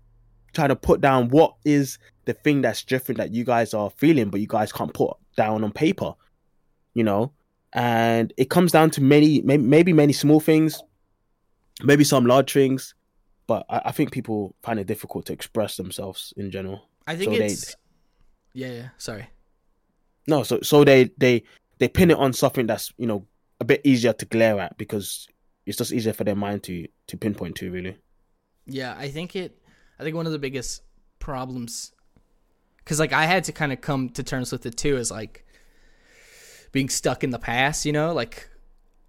trying to put down what is the thing that's different that you guys are feeling, but you guys can't put down on paper, you know. And it comes down to many, maybe many small things, maybe some large things, but I, I think people find it difficult to express themselves in general. I think so they- it's yeah, yeah. Sorry. No, so so they they they pin it on something that's you know a bit easier to glare at because it's just easier for their mind to to pinpoint to really. Yeah, I think it. I think one of the biggest problems, because like I had to kind of come to terms with it too, is like being stuck in the past. You know, like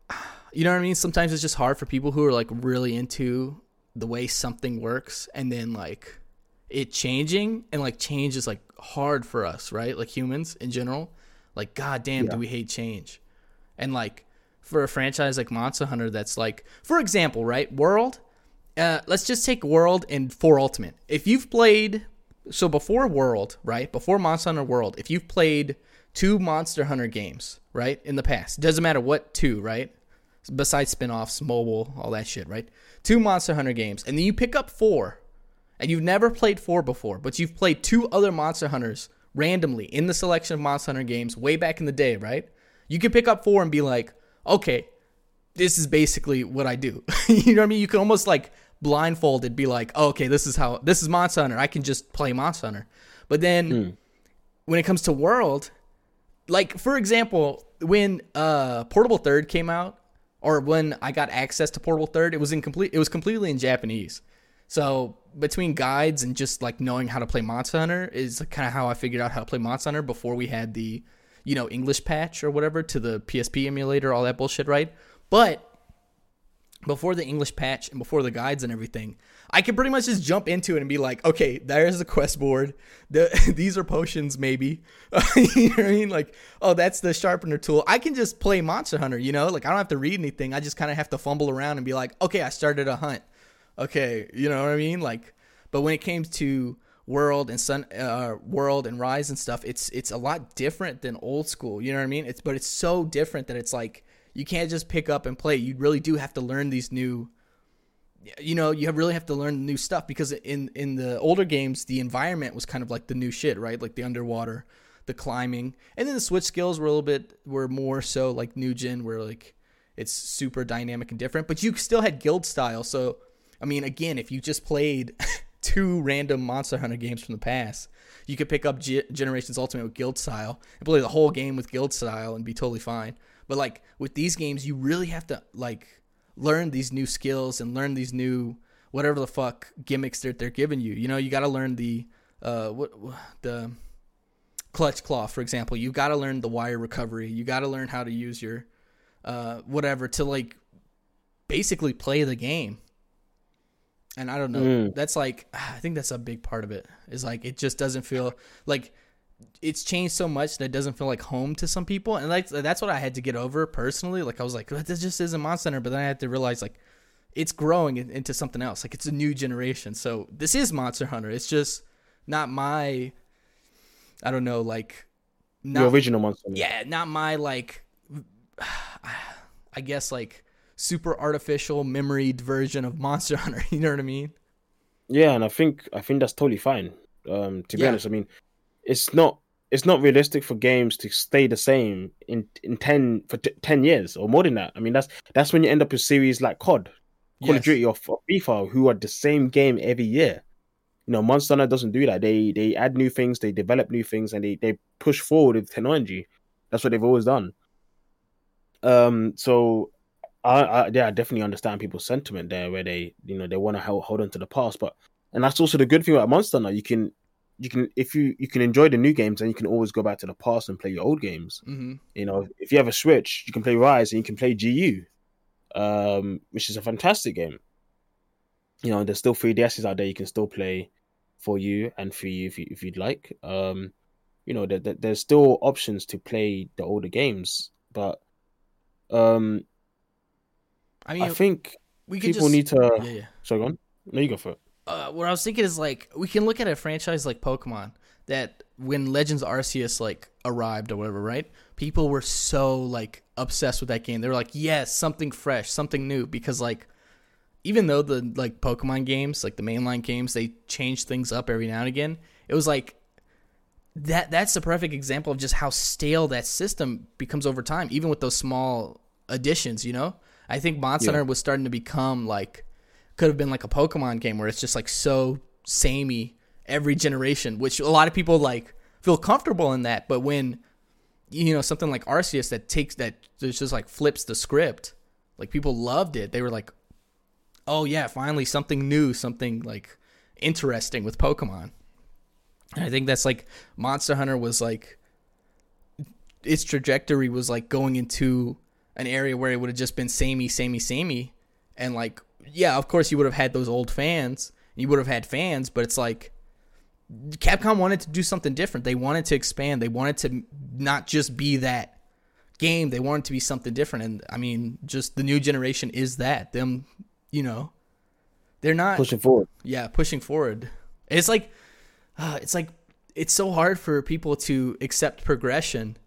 you know what I mean. Sometimes it's just hard for people who are like really into the way something works, and then like it changing, and like change is like hard for us, right? Like humans in general. Like, god damn, Yeah. do we hate change? And like for a franchise like Monster Hunter, that's like, for example, right? World uh, let's just take World and 4 Ultimate. If you've played, so before World, right? Before Monster Hunter World, if you've played two Monster Hunter games, right? In the past, doesn't matter what two, right? Besides spin offs, mobile, all that shit, right? Two Monster Hunter games, and then you pick up four, and you've never played four before, but you've played two other Monster Hunters randomly in the selection of Monster Hunter games way back in the day, right? You can pick up four and be like, okay, this is basically what I do. you know what I mean? You can almost like blindfolded be like, oh, okay, this is how this is Monster Hunter. I can just play Monster Hunter. But then when it comes to World, like for example, when uh Portable Third came out, or when I got access to Portable Third, it was in complete it was completely in Japanese. So between guides and just like knowing how to play Monster Hunter is kind of how I figured out how to play Monster Hunter before we had the, you know, English patch or whatever to the PSP emulator, all that bullshit, right? But before the English patch and before the guides and everything, I could pretty much just jump into it and be like, okay, there's the quest board. The, these are potions, maybe. you know what I mean? Like, oh, that's the sharpener tool. I can just play Monster Hunter, you know? Like, I don't have to read anything. I just kind of have to fumble around and be like, okay, I started a hunt. Okay, you know what I mean? Like, but when it came to World and Sun, uh, World and Rise and stuff, it's it's a lot different than old school. You know what I mean? It's but it's so different that it's like you can't just pick up and play. You really do have to learn these new you know you really have to learn new stuff because in in the older games the environment was kind of like the new shit right? Like the underwater the climbing. And then the switch skills were a little bit were more so like new gen where like it's super dynamic and different but you still had guild style. So i mean again if you just played two random monster hunter games from the past you could pick up G- generations ultimate with guild style and play the whole game with guild style and be totally fine but like with these games you really have to like learn these new skills and learn these new whatever the fuck gimmicks that they're giving you. You know, you got to learn the uh what the clutch claw, for example. You got to learn the wire recovery. You got to learn how to use your uh whatever to like basically play the game. And I don't know. Mm. That's like I think that's a big part of it. Is like it just doesn't feel like it's changed so much that it doesn't feel like home to some people, and like that's what I had to get over personally. Like I was like, this just isn't Monster Hunter, but then I had to realize like it's growing into something else. Like it's a new generation. So this is Monster Hunter. It's just not my, I don't know, like the not original monster. yeah, not my like, I guess like super artificial memoried version of Monster Hunter. You know what I mean? Yeah, and I think I think that's totally fine. Um, to be Yeah. honest, I mean, it's not it's not realistic for games to stay the same in in ten for t- ten years or more than that. I mean, that's that's when you end up with series like COD, Call Yes. of Duty, or, or FIFA, who are the same game every year. You know, Monster Hunter doesn't do that. They they add new things, they develop new things, and they they push forward with technology. That's what they've always done. Um, so I, I yeah, I definitely understand people's sentiment there, where they you know they want to hold, hold on to the past, but and that's also the good thing about Monster Hunter. You can you can if you you can enjoy the new games, and you can always go back to the past and play your old games. hmm You know, if you have a Switch, you can play Rise and you can play GU, um, which is a fantastic game. You know, there's still 3DSs out there you can still play for you and for you if you if you'd like. Um, you know, there, there- there's still options to play the older games, but um, I mean, I think we people just, need to. Yeah, yeah. So go on. No, you go for it. Uh, what I was thinking is like we can look at a franchise like Pokemon that when Legends Arceus like arrived or whatever, right? People were so like obsessed with that game. They were like, "Yes, something fresh, something new." Because like, even though the like Pokemon games, like the mainline games, they change things up every now and again. It was like that. That's the perfect example of just how stale that system becomes over time, even with those small additions. You know, I think Monster Yeah. Hunter was starting to become like could have been like a Pokemon game where it's just like so samey every generation, which a lot of people like feel comfortable in that. But when you know something like Arceus that takes that just like flips the script, like people loved it. They were like, "Oh yeah, finally something new, something like interesting with Pokemon." And I think that's like Monster Hunter was like its trajectory was like going into an area where it would have just been samey, samey, samey, and like yeah, of course you would have had those old fans, you would have had fans, but it's like Capcom wanted to do something different. They wanted to expand. They wanted to not just be that game. They wanted to be something different. And I mean, just the new generation is that them. You know, they're not Pushing forward. yeah pushing forward it's like uh, it's like it's so hard for people to accept progression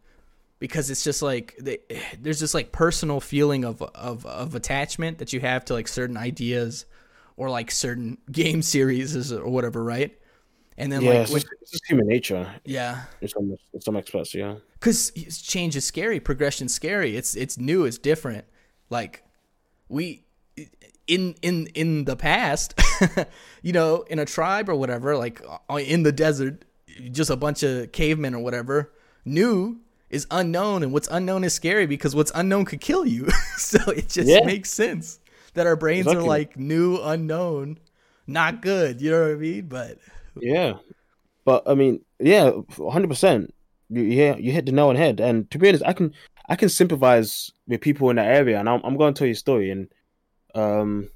because it's just like they, there's this like personal feeling of, of of attachment that you have to like certain ideas or like certain game series or whatever right and then yeah, like it's, when, just, it's just human nature. yeah In some in some aspects, yeah. because change is scary progression's scary it's it's new it's different like we in in in the past you know in a tribe or whatever like uh, in the desert just a bunch of cavemen or whatever new is unknown and what's unknown is scary because what's unknown could kill you so it just Yeah. makes sense that our brains are like new unknown not good you know what i mean but Yeah, but I mean, yeah, hundred percent. Yeah, you hit the nail on the head. And to be honest, I can I can sympathize with people in that area, and I'm I'm going to tell you a story. And um,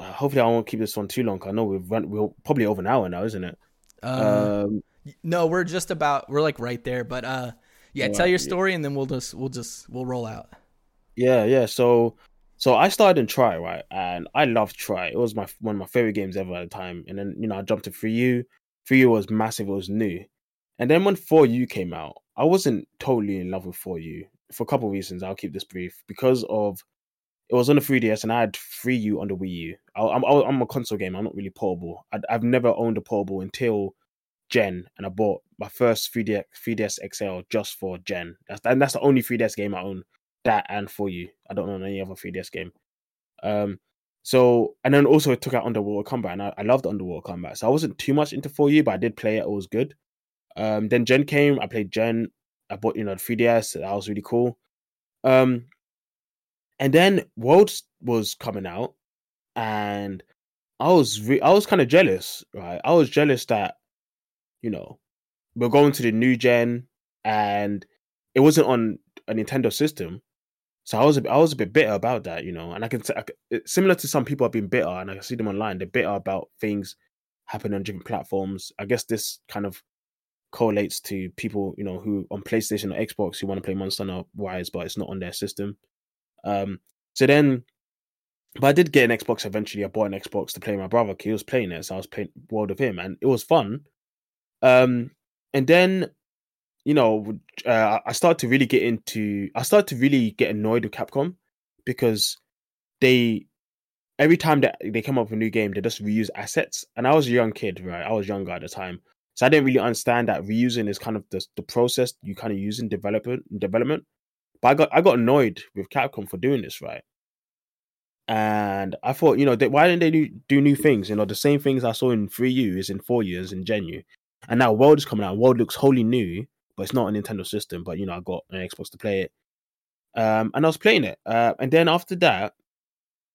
hopefully, I won't keep this on too long. I know we've run we're probably over an hour now, isn't it? uh, Um, No, we're just about we're like right there, but uh yeah, tell your story and then we'll just we'll just we'll roll out. yeah, yeah. So so I started in Tri right, and I loved Tri. It was my one of my favorite games ever at the time. And then you know I jumped to 3U. Free U was massive. It was new. And then when 4U came out, I wasn't totally in love with 4U for a couple of reasons. I'll keep this brief because of it was on the 3DS and I had 3U on the Wii U. I, I'm I'm a console game. I'm not really portable. I, I've never owned a portable until Gen, and I bought my first 3DS 3DS XL just for Gen. That's and that's the only 3DS game I own. That and 4U, I don't own any other 3DS game. Um. So and then also it took out Underwater Combat, and I, I loved Underwater Combat. So I wasn't too much into 4U, but I did play it. It was good. Um. Then Gen came. I played Gen. I bought you know the 3DS. That was really cool. Um. And then Worlds was coming out, and I was re- I was kind of jealous, right? I was jealous that you know we're going to the new gen, and it wasn't on a Nintendo system. So I was a I was a bit bitter about that, you know, and I can t- similar to some people have been bitter, and I see them online. They're bitter about things happening on different platforms. I guess this kind of correlates to people, you know, who on PlayStation or Xbox who want to play Monster Hunter Rise, but it's not on their system. Um, so then, but I did get an Xbox eventually. I bought an Xbox to play my brother. He was playing it, so I was playing World of him, and it was fun. Um, and then, you know, uh, I started to really get into. I started to really get annoyed with Capcom because they every time that they come up with a new game, they just reuse assets. And I was a young kid, right? I was younger at the time, so I didn't really understand that reusing is kind of the, the process you kind of use in development. Development, but I got I got annoyed with Capcom for doing this, right? And I thought, you know, they, why didn't they do, do new things? You know, the same things I saw in 3U is in 4 years in GenU. And now World is coming out. World looks wholly new, but it's not a Nintendo system. But, you know, I got an Xbox to play it. Um, and I was playing it. Uh, and then after that,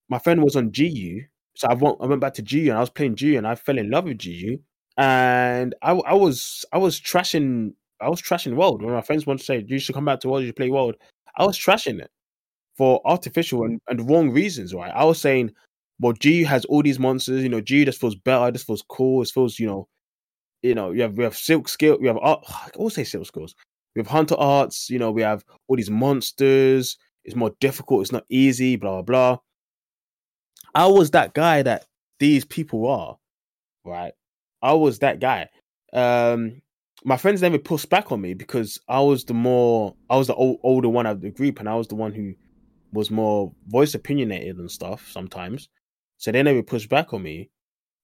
my friend was on GU. So I went, I went back to GU and I was playing GU and I fell in love with GU. And I, I was I was trashing I was trashing World. When my friends to say, you should come back to World, you should play World. I was trashing it for artificial and, and wrong reasons, right? I was saying, well, G has all these monsters, you know, G just feels better, this feels cool, it feels, you know, you know, you have we have silk skill, we have art I always say silk skills. We have hunter arts, you know, we have all these monsters, it's more difficult, it's not easy, blah blah. I was that guy that these people are, right? I was that guy. Um my friends never pushed back on me because I was the more I was the old, older one of the group and I was the one who was more voice opinionated and stuff sometimes. So they never pushed back on me.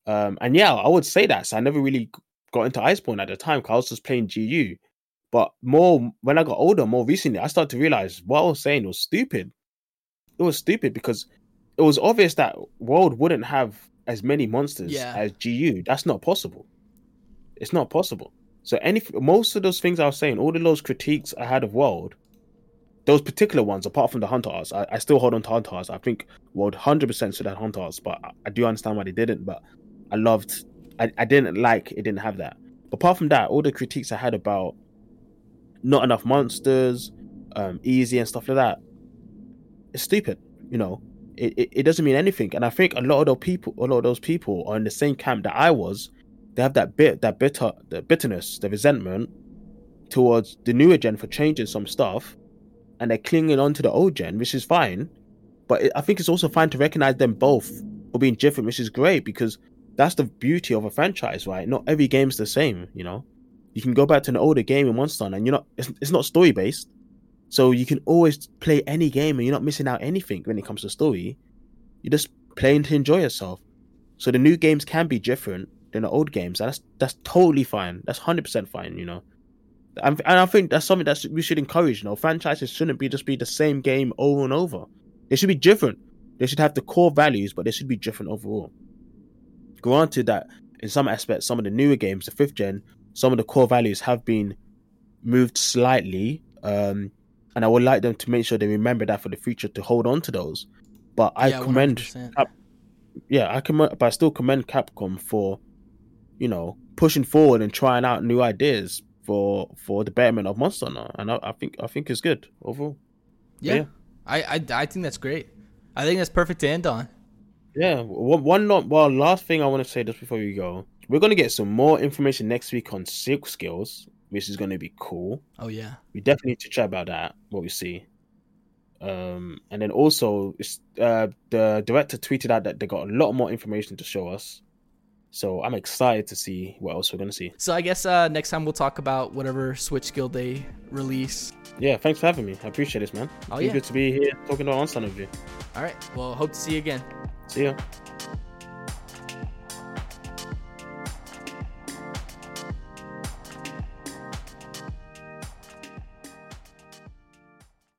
Um, and yeah, I would say that. So I never really got into Iceborne at the time because I was just playing GU. But more when I got older, more recently, I started to realize what I was saying was stupid. It was stupid because it was obvious that World wouldn't have as many monsters Yeah. as GU. That's not possible. It's not possible. So any most of those things I was saying, all of those critiques I had of World, those particular ones, apart from the Hunter Arts, I, I still hold on to Hunter Arts. I think World hundred percent should have Hunter Arts, but I, I do understand why they didn't. But I loved, I, I didn't like it didn't have that. Apart from that, all the critiques I had about not enough monsters, um, easy and stuff like that, it's stupid. You know, it, it, it doesn't mean anything. And I think a lot of those people, a lot of those people are in the same camp that I was. They have that bit, that bitter, the bitterness, the resentment towards the newer gen for changing some stuff, and they're clinging on to the old gen, which is fine. But it, I think it's also fine to recognize them both for being different, which is great because that's the beauty of a franchise, right? Not every game's the same, you know. You can go back to an older game in Monster Hunter and you're not. It's, it's not story based, so you can always play any game and you're not missing out anything when it comes to story. You're just playing to enjoy yourself. So the new games can be different than the old games. and That's that's totally fine. That's hundred percent fine. You know, and, and I think that's something that we should encourage. You know, franchises shouldn't be just be the same game over and over. They should be different. They should have the core values, but they should be different overall. Granted that in some aspects, some of the newer games, the fifth gen, some of the core values have been moved slightly. Um, and I would like them to make sure they remember that for the future to hold on to those. But I Yeah, commend Cap- yeah, I commend, but I still commend Capcom for, you know, pushing forward and trying out new ideas for for the betterment of Monster Hunter, and I, I think I think it's good overall. Yeah. Yeah. I, I I think that's great. I think that's perfect to end on. Yeah, one, one not well. Last thing I want to say just before we go, we're gonna get some more information next week on silk skills, which is gonna be cool. Oh yeah. We definitely need to chat about that. What we see. Um, and then also, it's, uh, the director tweeted out that they got a lot more information to show us. So I'm excited to see what else we're gonna see. So I guess uh, next time we'll talk about whatever Switch skill they release. Yeah, thanks for having me. I appreciate this, man. Oh, It's yeah. good to be here talking to Hunter with you. All right. Well, hope to see you again. See ya.